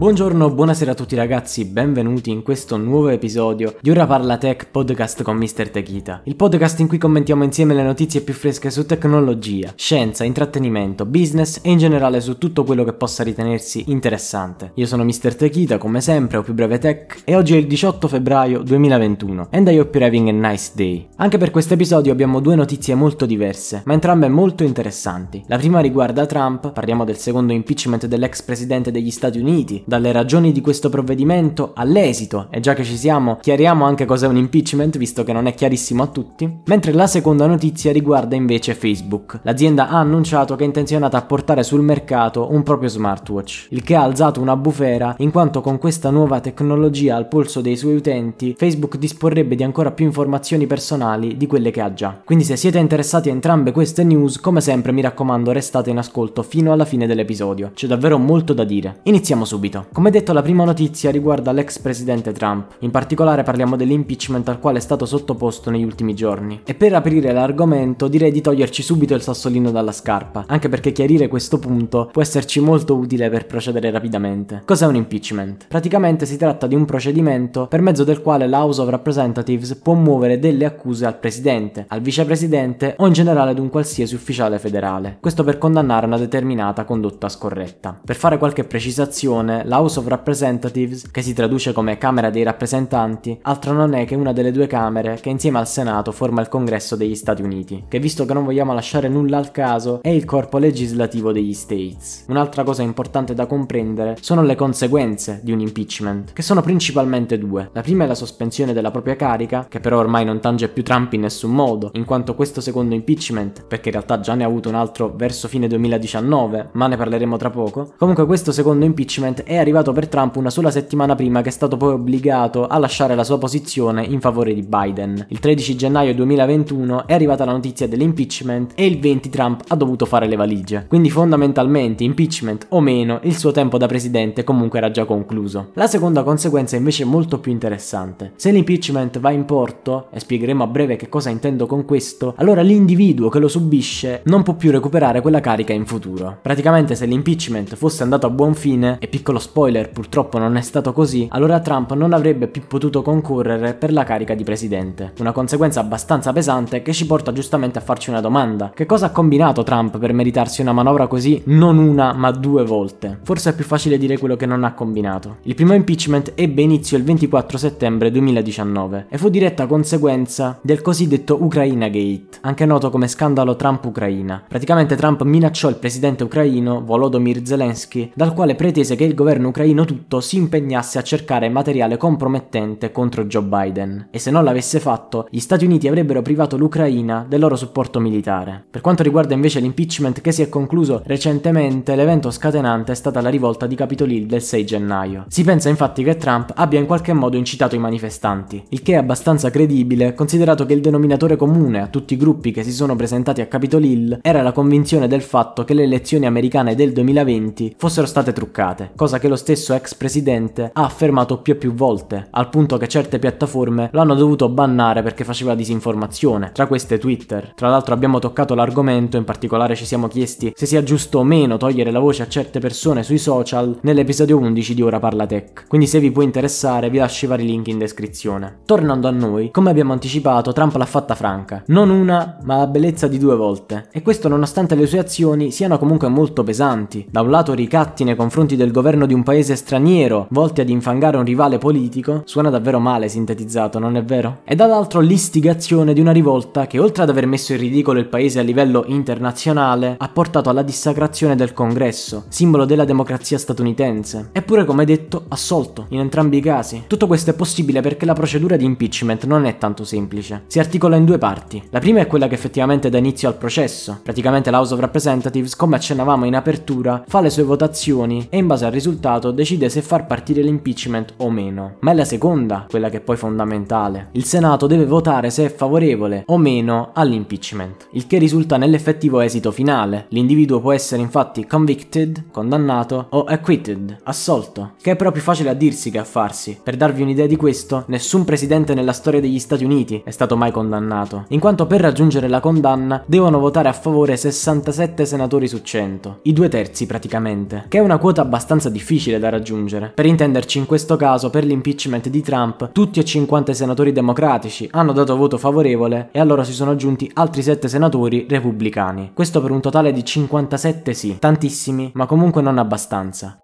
Buongiorno, buonasera a tutti ragazzi, benvenuti in questo nuovo episodio di Ora Parla Tech podcast con Mr. Techita, il podcast in cui commentiamo insieme le notizie più fresche su tecnologia, scienza, intrattenimento, business e in generale su tutto quello che possa ritenersi interessante. Io sono Mr. Techita, come sempre, o più breve tech, e oggi è il 18 febbraio 2021, and I hope you're having a nice day. Anche per questo episodio abbiamo due notizie molto diverse, ma entrambe molto interessanti. La prima riguarda Trump, parliamo del secondo impeachment dell'ex presidente degli Stati Uniti, dalle ragioni di questo provvedimento all'esito, e già che ci siamo, chiariamo anche cos'è un impeachment, visto che non è chiarissimo a tutti. Mentre la seconda notizia riguarda invece Facebook. L'azienda ha annunciato che è intenzionata a portare sul mercato un proprio smartwatch, il che ha alzato una bufera in quanto con questa nuova tecnologia al polso dei suoi utenti, Facebook disporrebbe di ancora più informazioni personali di quelle che ha già. Quindi se siete interessati a entrambe queste news, come sempre mi raccomando restate in ascolto fino alla fine dell'episodio. C'è davvero molto da dire. Iniziamo subito. Come detto la prima notizia riguarda l'ex presidente Trump, in particolare parliamo dell'impeachment al quale è stato sottoposto negli ultimi giorni. E per aprire l'argomento direi di toglierci subito il sassolino dalla scarpa, anche perché chiarire questo punto può esserci molto utile per procedere rapidamente. Cos'è un impeachment? Praticamente si tratta di un procedimento per mezzo del quale la House of Representatives può muovere delle accuse al presidente, al vicepresidente o in generale ad un qualsiasi ufficiale federale. Questo per condannare una determinata condotta scorretta. Per fare qualche precisazione, l'House of Representatives, che si traduce come Camera dei rappresentanti, altro non è che una delle due camere che insieme al Senato forma il Congresso degli Stati Uniti, che visto che non vogliamo lasciare nulla al caso, è il corpo legislativo degli States. Un'altra cosa importante da comprendere sono le conseguenze di un impeachment, che sono principalmente due. La prima è la sospensione della propria carica, che però ormai non tange più Trump in nessun modo, in quanto questo secondo impeachment, perché in realtà già ne ha avuto un altro verso fine 2019, ma ne parleremo tra poco, comunque questo secondo impeachment è arrivato per Trump una sola settimana prima che è stato poi obbligato a lasciare la sua posizione in favore di Biden. Il 13 gennaio 2021 è arrivata la notizia dell'impeachment e il 20 Trump ha dovuto fare le valigie. Quindi fondamentalmente impeachment o meno, il suo tempo da presidente comunque era già concluso. La seconda conseguenza è invece molto più interessante. Se l'impeachment va in porto, e spiegheremo a breve che cosa intendo con questo, allora l'individuo che lo subisce non può più recuperare quella carica in futuro. Praticamente se l'impeachment fosse andato a buon fine, e piccolo spoiler purtroppo non è stato così, allora Trump non avrebbe più potuto concorrere per la carica di presidente. Una conseguenza abbastanza pesante che ci porta giustamente a farci una domanda. Che cosa ha combinato Trump per meritarsi una manovra così non una ma due volte? Forse è più facile dire quello che non ha combinato. Il primo impeachment ebbe inizio il 24 settembre 2019 e fu diretta conseguenza del cosiddetto Ucraina Gate, anche noto come scandalo Trump-Ucraina. Praticamente Trump minacciò il presidente ucraino Volodymyr Zelensky, dal quale pretese che il governo ucraino tutto si impegnasse a cercare materiale compromettente contro Joe Biden. E se non l'avesse fatto, gli Stati Uniti avrebbero privato l'Ucraina del loro supporto militare. Per quanto riguarda invece l'impeachment che si è concluso recentemente, l'evento scatenante è stata la rivolta di Capitol Hill del 6 gennaio. Si pensa infatti che Trump abbia in qualche modo incitato i manifestanti, il che è abbastanza credibile considerato che il denominatore comune a tutti i gruppi che si sono presentati a Capitol Hill era la convinzione del fatto che le elezioni americane del 2020 fossero state truccate, cosa che lo stesso ex presidente ha affermato più e più volte, al punto che certe piattaforme lo hanno dovuto bannare perché faceva disinformazione, tra queste Twitter. Tra l'altro abbiamo toccato l'argomento, in particolare ci siamo chiesti se sia giusto o meno togliere la voce a certe persone sui social nell'episodio 11 di Ora Parla Tech, quindi se vi può interessare vi lascio i vari link in descrizione. Tornando a noi, come abbiamo anticipato, Trump l'ha fatta franca, non una, ma la bellezza di due volte, e questo nonostante le sue azioni siano comunque molto pesanti. Da un lato ricatti nei confronti del governo di un paese straniero, volti ad infangare un rivale politico, suona davvero male sintetizzato, non è vero? E dall'altro l'istigazione di una rivolta che oltre ad aver messo in ridicolo il paese a livello internazionale, ha portato alla dissacrazione del congresso, simbolo della democrazia statunitense. Eppure, come detto, assolto, in entrambi i casi. Tutto questo è possibile perché la procedura di impeachment non è tanto semplice. Si articola in due parti. La prima è quella che effettivamente dà inizio al processo. Praticamente l'House of Representatives, come accennavamo in apertura, fa le sue votazioni e in base al risultato decide se far partire l'impeachment o meno. Ma è la seconda, quella che è poi fondamentale. Il Senato deve votare se è favorevole o meno all'impeachment, il che risulta nell'effettivo esito finale. L'individuo può essere infatti convicted, condannato, o acquitted, assolto, che è più facile a dirsi che a farsi. Per darvi un'idea di questo, nessun presidente nella storia degli Stati Uniti è stato mai condannato, in quanto per raggiungere la condanna devono votare a favore 67 senatori su 100, i due terzi praticamente, che è una quota abbastanza difficile difficile da raggiungere. Per intenderci in questo caso, per l'impeachment di Trump, tutti e 50 i senatori democratici hanno dato voto favorevole e allora si sono aggiunti altri 7 senatori repubblicani. Questo per un totale di 57 sì, tantissimi, ma comunque non abbastanza.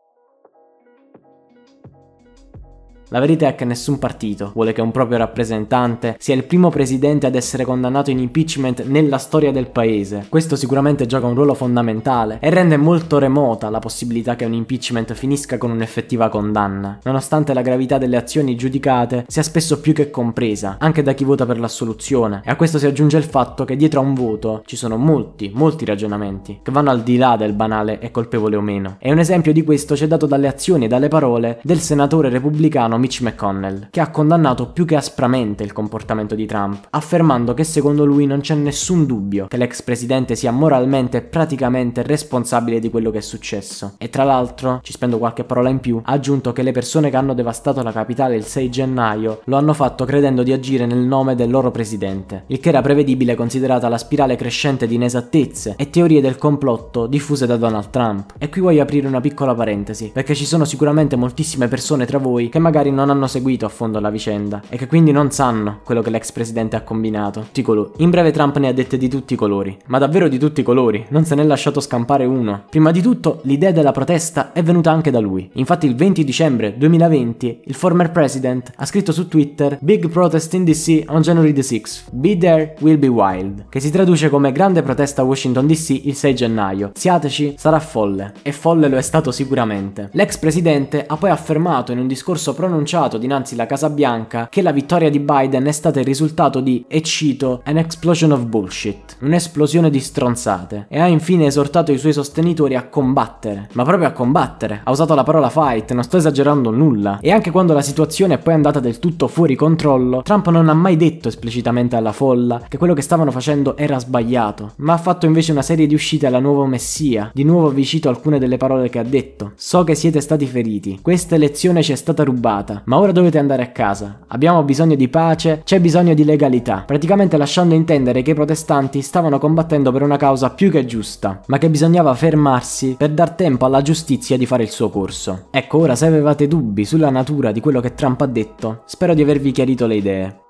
La verità è che nessun partito vuole che un proprio rappresentante sia il primo presidente ad essere condannato in impeachment nella storia del paese. Questo sicuramente gioca un ruolo fondamentale e rende molto remota la possibilità che un impeachment finisca con un'effettiva condanna, nonostante la gravità delle azioni giudicate sia spesso più che compresa, anche da chi vota per l'assoluzione. E a questo si aggiunge il fatto che dietro a un voto ci sono molti, molti ragionamenti che vanno al di là del banale è colpevole o meno. E un esempio di questo c'è dato dalle azioni e dalle parole del senatore repubblicano Mitch McConnell, che ha condannato più che aspramente il comportamento di Trump, affermando che secondo lui non c'è nessun dubbio che l'ex presidente sia moralmente e praticamente responsabile di quello che è successo. E tra l'altro, ci spendo qualche parola in più, ha aggiunto che le persone che hanno devastato la capitale il 6 gennaio lo hanno fatto credendo di agire nel nome del loro presidente, il che era prevedibile considerata la spirale crescente di inesattezze e teorie del complotto diffuse da Donald Trump. E qui voglio aprire una piccola parentesi, perché ci sono sicuramente moltissime persone tra voi che magari non hanno seguito a fondo la vicenda e che quindi non sanno quello che l'ex presidente ha combinato. Tutti colori. In breve Trump ne ha dette di tutti i colori, ma davvero di tutti i colori, non se n'è lasciato scampare uno. Prima di tutto, l'idea della protesta è venuta anche da lui. Infatti il 20 dicembre 2020 il former president ha scritto su Twitter Big protest in DC on January the 6th. Be there, will be wild, che si traduce come grande protesta a Washington DC il 6 gennaio. Siateci, sarà folle. E folle lo è stato sicuramente. L'ex presidente ha poi affermato in un discorso pronunciato annunciato dinanzi alla Casa Bianca che la vittoria di Biden è stata il risultato di, e cito, an explosion of bullshit, un'esplosione di stronzate, e ha infine esortato i suoi sostenitori a combattere, ma proprio a combattere, ha usato la parola fight, non sto esagerando nulla, e anche quando la situazione è poi andata del tutto fuori controllo, Trump non ha mai detto esplicitamente alla folla che quello che stavano facendo era sbagliato, ma ha fatto invece una serie di uscite alla nuova messia, di nuovo vi cito alcune delle parole che ha detto, so che siete stati feriti, questa elezione ci è stata rubata, ma ora dovete andare a casa. Abbiamo bisogno di pace, c'è bisogno di legalità. Praticamente lasciando intendere che i protestanti stavano combattendo per una causa più che giusta, ma che bisognava fermarsi per dar tempo alla giustizia di fare il suo corso. Ecco, ora se avevate dubbi sulla natura di quello che Trump ha detto, spero di avervi chiarito le idee.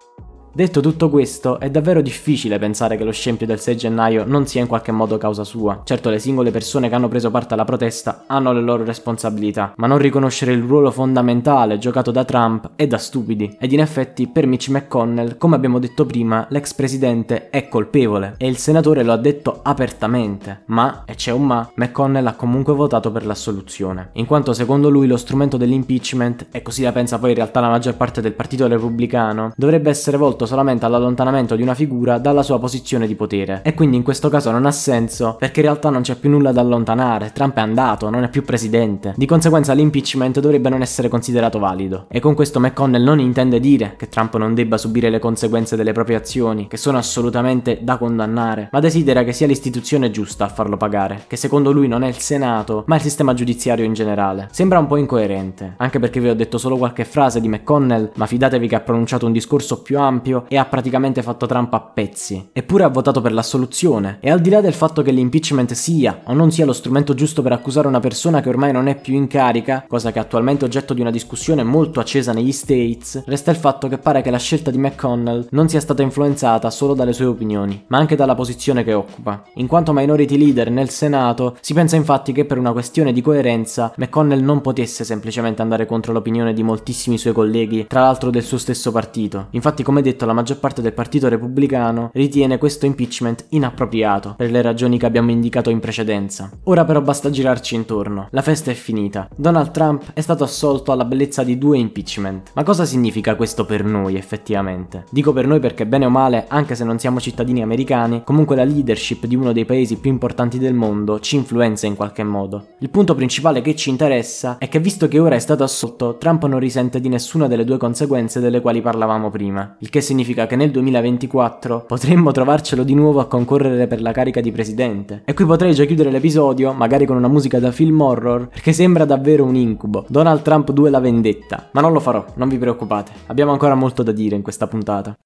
Detto tutto questo, è davvero difficile pensare che lo scempio del 6 gennaio non sia in qualche modo causa sua. Certo, le singole persone che hanno preso parte alla protesta hanno le loro responsabilità, ma non riconoscere il ruolo fondamentale giocato da Trump è da stupidi. Ed in effetti, per Mitch McConnell, come abbiamo detto prima, l'ex presidente è colpevole e il senatore lo ha detto apertamente. Ma, e c'è un ma, McConnell ha comunque votato per l'assoluzione, in quanto secondo lui lo strumento dell'impeachment, e così la pensa poi in realtà la maggior parte del partito repubblicano, dovrebbe essere volto solamente all'allontanamento di una figura dalla sua posizione di potere. E quindi in questo caso non ha senso, perché in realtà non c'è più nulla da allontanare, Trump è andato, non è più presidente. Di conseguenza l'impeachment dovrebbe non essere considerato valido. E con questo McConnell non intende dire che Trump non debba subire le conseguenze delle proprie azioni, che sono assolutamente da condannare, ma desidera che sia l'istituzione giusta a farlo pagare, che secondo lui non è il Senato, ma il sistema giudiziario in generale. Sembra un po' incoerente, anche perché vi ho detto solo qualche frase di McConnell, ma fidatevi che ha pronunciato un discorso più ampio serio e ha praticamente fatto Trump a pezzi. Eppure ha votato per l'assoluzione. E al di là del fatto che l'impeachment sia o non sia lo strumento giusto per accusare una persona che ormai non è più in carica, cosa che è attualmente oggetto di una discussione molto accesa negli States, resta il fatto che pare che la scelta di McConnell non sia stata influenzata solo dalle sue opinioni, ma anche dalla posizione che occupa. In quanto minority leader nel Senato, si pensa infatti che per una questione di coerenza McConnell non potesse semplicemente andare contro l'opinione di moltissimi suoi colleghi, tra l'altro del suo stesso partito. Infatti, come detto, la maggior parte del Partito Repubblicano ritiene questo impeachment inappropriato per le ragioni che abbiamo indicato in precedenza. Ora però basta girarci intorno. La festa è finita. Donald Trump è stato assolto alla bellezza di due impeachment. Ma cosa significa questo per noi effettivamente? Dico per noi perché bene o male, anche se non siamo cittadini americani, comunque la leadership di uno dei paesi più importanti del mondo ci influenza in qualche modo. Il punto principale che ci interessa è che visto che ora è stato assolto, Trump non risente di nessuna delle due conseguenze delle quali parlavamo prima, il che significa che nel 2024 potremmo trovarcelo di nuovo a concorrere per la carica di presidente. E qui potrei già chiudere l'episodio, magari con una musica da film horror, perché sembra davvero un incubo. Donald Trump 2 la vendetta. Ma non lo farò, non vi preoccupate. Abbiamo ancora molto da dire in questa puntata.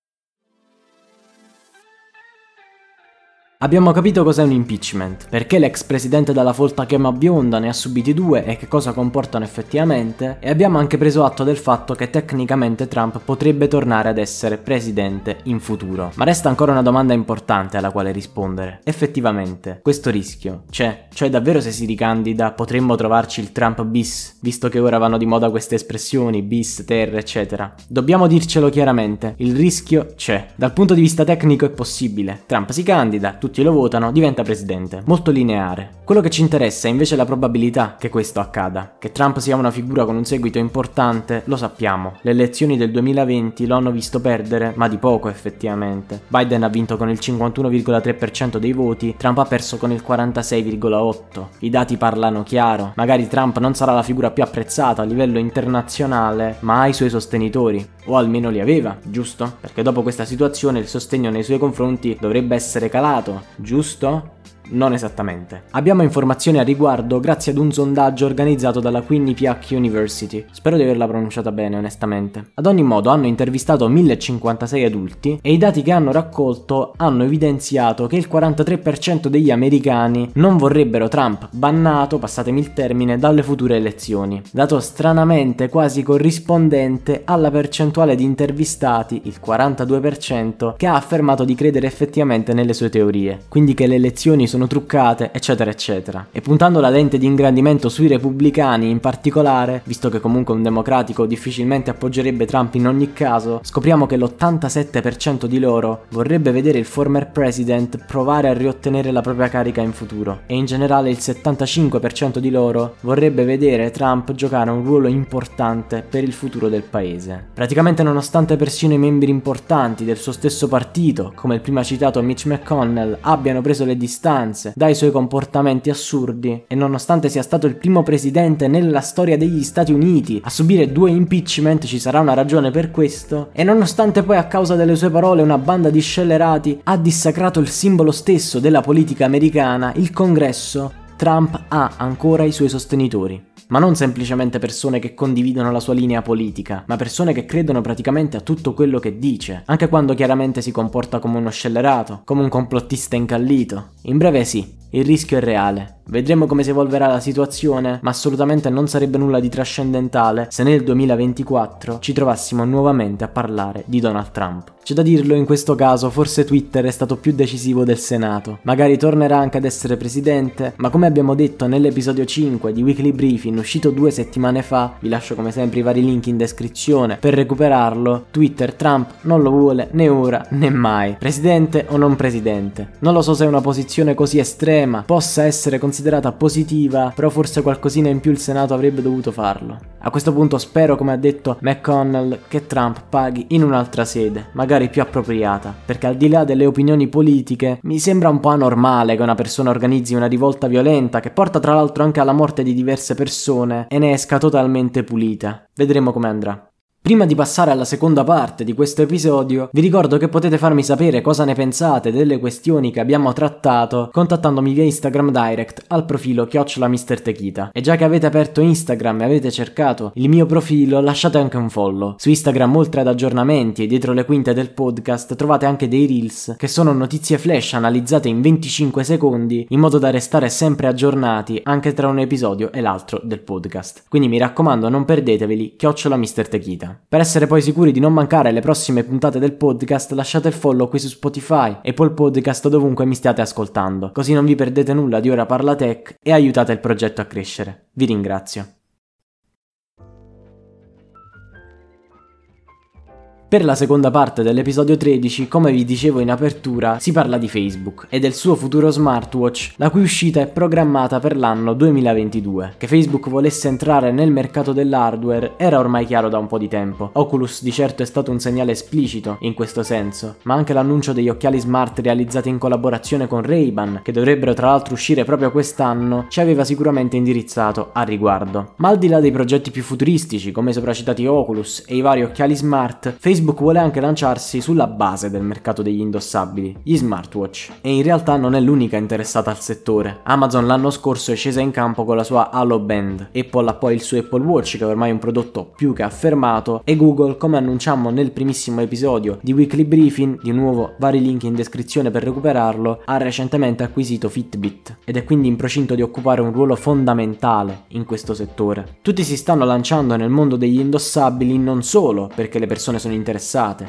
Abbiamo capito cos'è un impeachment, perché l'ex presidente dalla folta chiama bionda ne ha subiti due e che cosa comportano effettivamente, e abbiamo anche preso atto del fatto che tecnicamente Trump potrebbe tornare ad essere presidente in futuro. Ma resta ancora una domanda importante alla quale rispondere. Effettivamente, questo rischio c'è? Cioè davvero se si ricandida potremmo trovarci il Trump bis, visto che ora vanno di moda queste espressioni, bis, terra, eccetera. Dobbiamo dircelo chiaramente, il rischio c'è. Dal punto di vista tecnico è possibile. Trump si candida, tutti tutti lo votano, diventa presidente. Molto lineare. Quello che ci interessa è invece la probabilità che questo accada. Che Trump sia una figura con un seguito importante, lo sappiamo. Le elezioni del 2020 lo hanno visto perdere, ma di poco effettivamente. Biden ha vinto con il 51,3% dei voti, Trump ha perso con il 46,8%. I dati parlano chiaro. Magari Trump non sarà la figura più apprezzata a livello internazionale, ma ha i suoi sostenitori. O almeno li aveva, giusto? Perché dopo questa situazione il sostegno nei suoi confronti dovrebbe essere calato giusto? Non esattamente. Abbiamo informazioni a riguardo grazie ad un sondaggio organizzato dalla Quinnipiac University. Spero di averla pronunciata bene, onestamente. Ad ogni modo, hanno intervistato 1056 adulti e i dati che hanno raccolto hanno evidenziato che il 43% degli americani non vorrebbero Trump bannato, passatemi il termine, dalle future elezioni. Dato stranamente quasi corrispondente alla percentuale di intervistati, il 42%, che ha affermato di credere effettivamente nelle sue teorie. Quindi che le elezioni sono sono truccate, eccetera, eccetera. E puntando la lente di ingrandimento sui repubblicani in particolare, visto che comunque un democratico difficilmente appoggerebbe Trump in ogni caso, scopriamo che l'87% di loro vorrebbe vedere il former president provare a riottenere la propria carica in futuro. E in generale il 75% di loro vorrebbe vedere Trump giocare un ruolo importante per il futuro del paese. Praticamente nonostante persino i membri importanti del suo stesso partito, come il prima citato Mitch McConnell, abbiano preso le distanze distanze dai suoi comportamenti assurdi. E nonostante sia stato il primo presidente nella storia degli Stati Uniti a subire due impeachment, ci sarà una ragione per questo, e nonostante poi a causa delle sue parole una banda di scellerati ha dissacrato il simbolo stesso della politica americana, il congresso, Trump ha ancora i suoi sostenitori ma non semplicemente persone che condividono la sua linea politica, ma persone che credono praticamente a tutto quello che dice, anche quando chiaramente si comporta come uno scellerato, come un complottista incallito. In breve sì, il rischio è reale. Vedremo come si evolverà la situazione, ma assolutamente non sarebbe nulla di trascendentale se nel 2024 ci trovassimo nuovamente a parlare di Donald Trump. C'è da dirlo in questo caso, forse Twitter è stato più decisivo del Senato. Magari tornerà anche ad essere presidente, ma come abbiamo detto nell'episodio 5 di Weekly Briefing uscito due settimane fa, vi lascio come sempre i vari link in descrizione per recuperarlo, Twitter Trump non lo vuole né ora né mai. Presidente o non presidente? Non lo so se è una posizione così estrema estrema possa essere considerata positiva, però forse qualcosina in più il Senato avrebbe dovuto farlo. A questo punto spero, come ha detto McConnell, che Trump paghi in un'altra sede, magari più appropriata, perché al di là delle opinioni politiche mi sembra un po' anormale che una persona organizzi una rivolta violenta che porta tra l'altro anche alla morte di diverse persone e ne esca totalmente pulita. Vedremo come andrà. Prima di passare alla seconda parte di questo episodio, vi ricordo che potete farmi sapere cosa ne pensate delle questioni che abbiamo trattato contattandomi via Instagram Direct al profilo chiocciolamistertechita. E già che avete aperto Instagram e avete cercato il mio profilo, lasciate anche un follow. Su Instagram, oltre ad aggiornamenti e dietro le quinte del podcast, trovate anche dei reels che sono notizie flash analizzate in 25 secondi in modo da restare sempre aggiornati anche tra un episodio e l'altro del podcast. Quindi mi raccomando, non perdeteveli, Per essere poi sicuri di non mancare alle prossime puntate del podcast, lasciate il follow qui su Spotify, Apple Podcast dovunque mi stiate ascoltando, così non vi perdete nulla di Ora Parla Tech e aiutate il progetto a crescere. Vi ringrazio. Per la seconda parte dell'episodio 13, come vi dicevo in apertura, si parla di Facebook e del suo futuro smartwatch, la cui uscita è programmata per l'anno 2022. Che Facebook volesse entrare nel mercato dell'hardware era ormai chiaro da un po' di tempo. Oculus di certo è stato un segnale esplicito in questo senso, ma anche l'annuncio degli occhiali smart realizzati in collaborazione con Ray-Ban, che dovrebbero tra l'altro uscire proprio quest'anno, ci aveva sicuramente indirizzato a riguardo. Ma al di là dei progetti più futuristici, come i sopracitati Oculus e i vari occhiali smart, Facebook Facebook vuole anche lanciarsi sulla base del mercato degli indossabili, gli smartwatch, e in realtà non è l'unica interessata al settore. Amazon l'anno scorso è scesa in campo con la sua Halo Band, Apple ha poi il suo Apple Watch che è ormai un prodotto più che affermato e Google, come annunciamo nel primissimo episodio di Weekly Briefing, di nuovo vari link in descrizione per recuperarlo, ha recentemente acquisito Fitbit ed è quindi in procinto di occupare un ruolo fondamentale in questo settore. Tutti si stanno lanciando nel mondo degli indossabili non solo perché le persone sono interessate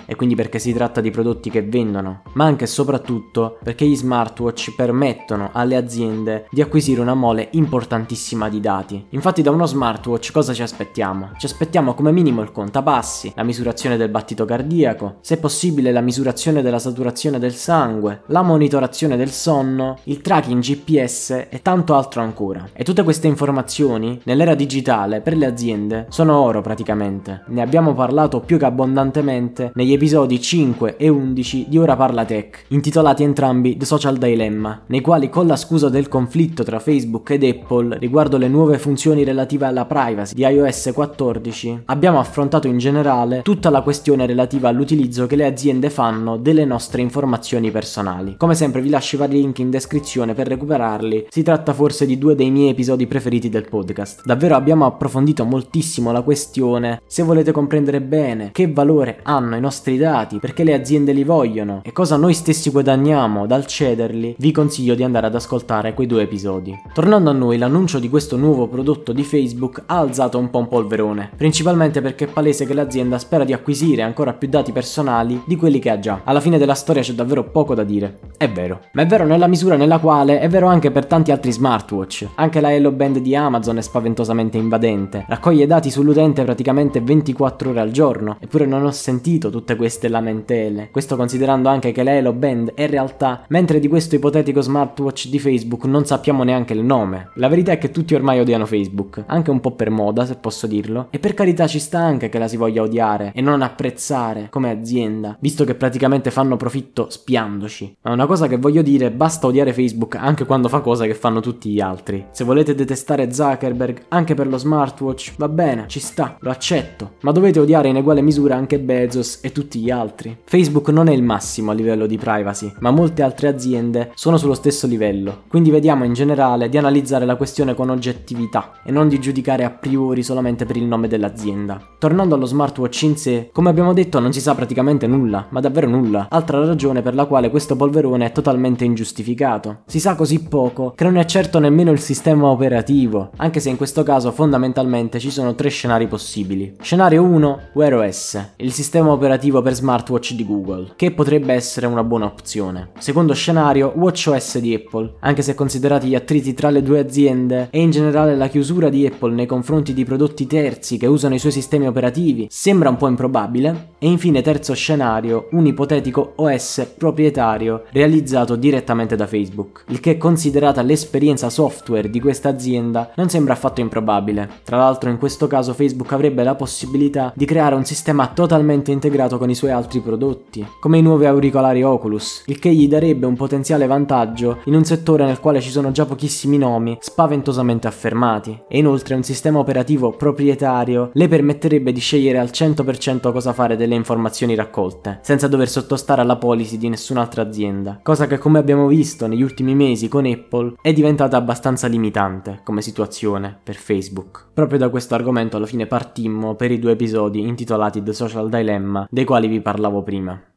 e quindi perché si tratta di prodotti che vendono, ma anche e soprattutto perché gli smartwatch permettono alle aziende di acquisire una mole importantissima di dati. Infatti da uno smartwatch cosa ci aspettiamo? Ci aspettiamo come minimo il contabassi, la misurazione del battito cardiaco, se possibile la misurazione della saturazione del sangue, la monitorazione del sonno, il tracking GPS e tanto altro ancora. E tutte queste informazioni, nell'era digitale, per le aziende, sono oro praticamente. Ne abbiamo parlato più che abbondantemente negli episodi 5 e 11 di Ora Parla Tech, intitolati entrambi The Social Dilemma, nei quali con la scusa del conflitto tra Facebook ed Apple riguardo le nuove funzioni relative alla privacy di iOS 14, abbiamo affrontato in generale tutta la questione relativa all'utilizzo che le aziende fanno delle nostre informazioni personali. Come sempre vi lascio i vari link in descrizione per recuperarli, si tratta forse di due dei miei episodi preferiti del podcast. Davvero abbiamo approfondito moltissimo la questione, se volete comprendere bene che valore hanno i nostri dati, perché le aziende li vogliono e cosa noi stessi guadagniamo dal cederli, vi consiglio di andare ad ascoltare quei due episodi. Tornando a noi, l'annuncio di questo nuovo prodotto di Facebook ha alzato un po' un polverone, principalmente perché è palese che l'azienda spera di acquisire ancora più dati personali di quelli che ha già. Alla fine della storia c'è davvero poco da dire. È vero, ma è vero nella misura nella quale è vero anche per tanti altri smartwatch. Anche la Hello Band di Amazon è spaventosamente invadente, raccoglie dati sull'utente praticamente 24 ore al giorno, eppure non ho sentito tutte queste lamentele. Questo considerando anche che la Hello Band è realtà, mentre di questo ipotetico smartwatch di Facebook non sappiamo neanche il nome. La verità è che tutti ormai odiano Facebook, anche un po' per moda se posso dirlo, e per carità ci sta anche che la si voglia odiare e non apprezzare come azienda, visto che praticamente fanno profitto spiandoci. Ma una cosa che voglio dire, basta odiare Facebook anche quando fa cose che fanno tutti gli altri. Se volete detestare Zuckerberg anche per lo smartwatch, va bene, ci sta, lo accetto, ma dovete odiare in uguale misura anche Bezos e tutti gli altri. Facebook non è il massimo a livello di privacy, ma molte altre aziende sono sullo stesso livello, quindi vediamo in generale di analizzare la questione con oggettività e non di giudicare a priori solamente per il nome dell'azienda. Tornando allo smartwatch in sé, come abbiamo detto non si sa praticamente nulla, ma davvero nulla, altra ragione per la quale questo polverone è totalmente ingiustificato. Si sa così poco che non è certo nemmeno il sistema operativo, anche se in questo caso fondamentalmente ci sono tre scenari possibili. Scenario 1, Wear OS, il sistema operativo per smartwatch di Google, che potrebbe essere una buona opzione. Secondo scenario, WatchOS di Apple, anche se considerati gli attriti tra le due aziende e in generale la chiusura di Apple nei confronti di prodotti terzi che usano i suoi sistemi operativi sembra un po' improbabile. E infine terzo scenario, un ipotetico OS proprietario realizzato direttamente da Facebook, il che considerata l'esperienza software di questa azienda non sembra affatto improbabile. Tra l'altro in questo caso Facebook avrebbe la possibilità di creare un sistema totalmente integrato con i suoi altri prodotti, come i nuovi auricolari Oculus, il che gli darebbe un potenziale vantaggio in un settore nel quale ci sono già pochissimi nomi spaventosamente affermati, e inoltre un sistema operativo proprietario le permetterebbe di scegliere al 100% cosa fare delle informazioni raccolte, senza dover sottostare alla policy di nessun'altra azienda, cosa che come abbiamo visto negli ultimi mesi con Apple è diventata abbastanza limitante come situazione per Facebook. Proprio da questo argomento alla fine partimmo per i due episodi intitolati The Social Dilemma, dei quali vi parlavo prima.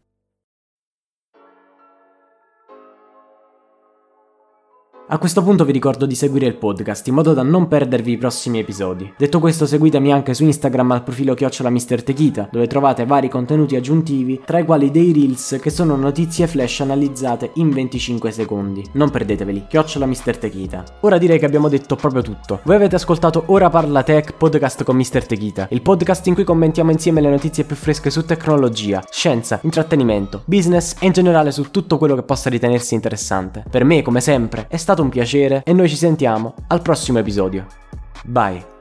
A questo punto vi ricordo di seguire il podcast in modo da non perdervi i prossimi episodi. Detto questo seguitemi anche su Instagram al profilo chiocciola Techita, dove trovate vari contenuti aggiuntivi, tra i quali dei reels che sono notizie flash analizzate in 25 secondi. Non perdeteveli, chiocciola Techita. Ora direi che abbiamo detto proprio tutto. Voi avete ascoltato Ora Parla Tech, podcast con Mr. Techita, il podcast in cui commentiamo insieme le notizie più fresche su tecnologia, scienza, intrattenimento, business e in generale su tutto quello che possa ritenersi interessante. Per me, come sempre, è stato stato un piacere e noi ci sentiamo al prossimo episodio. Bye.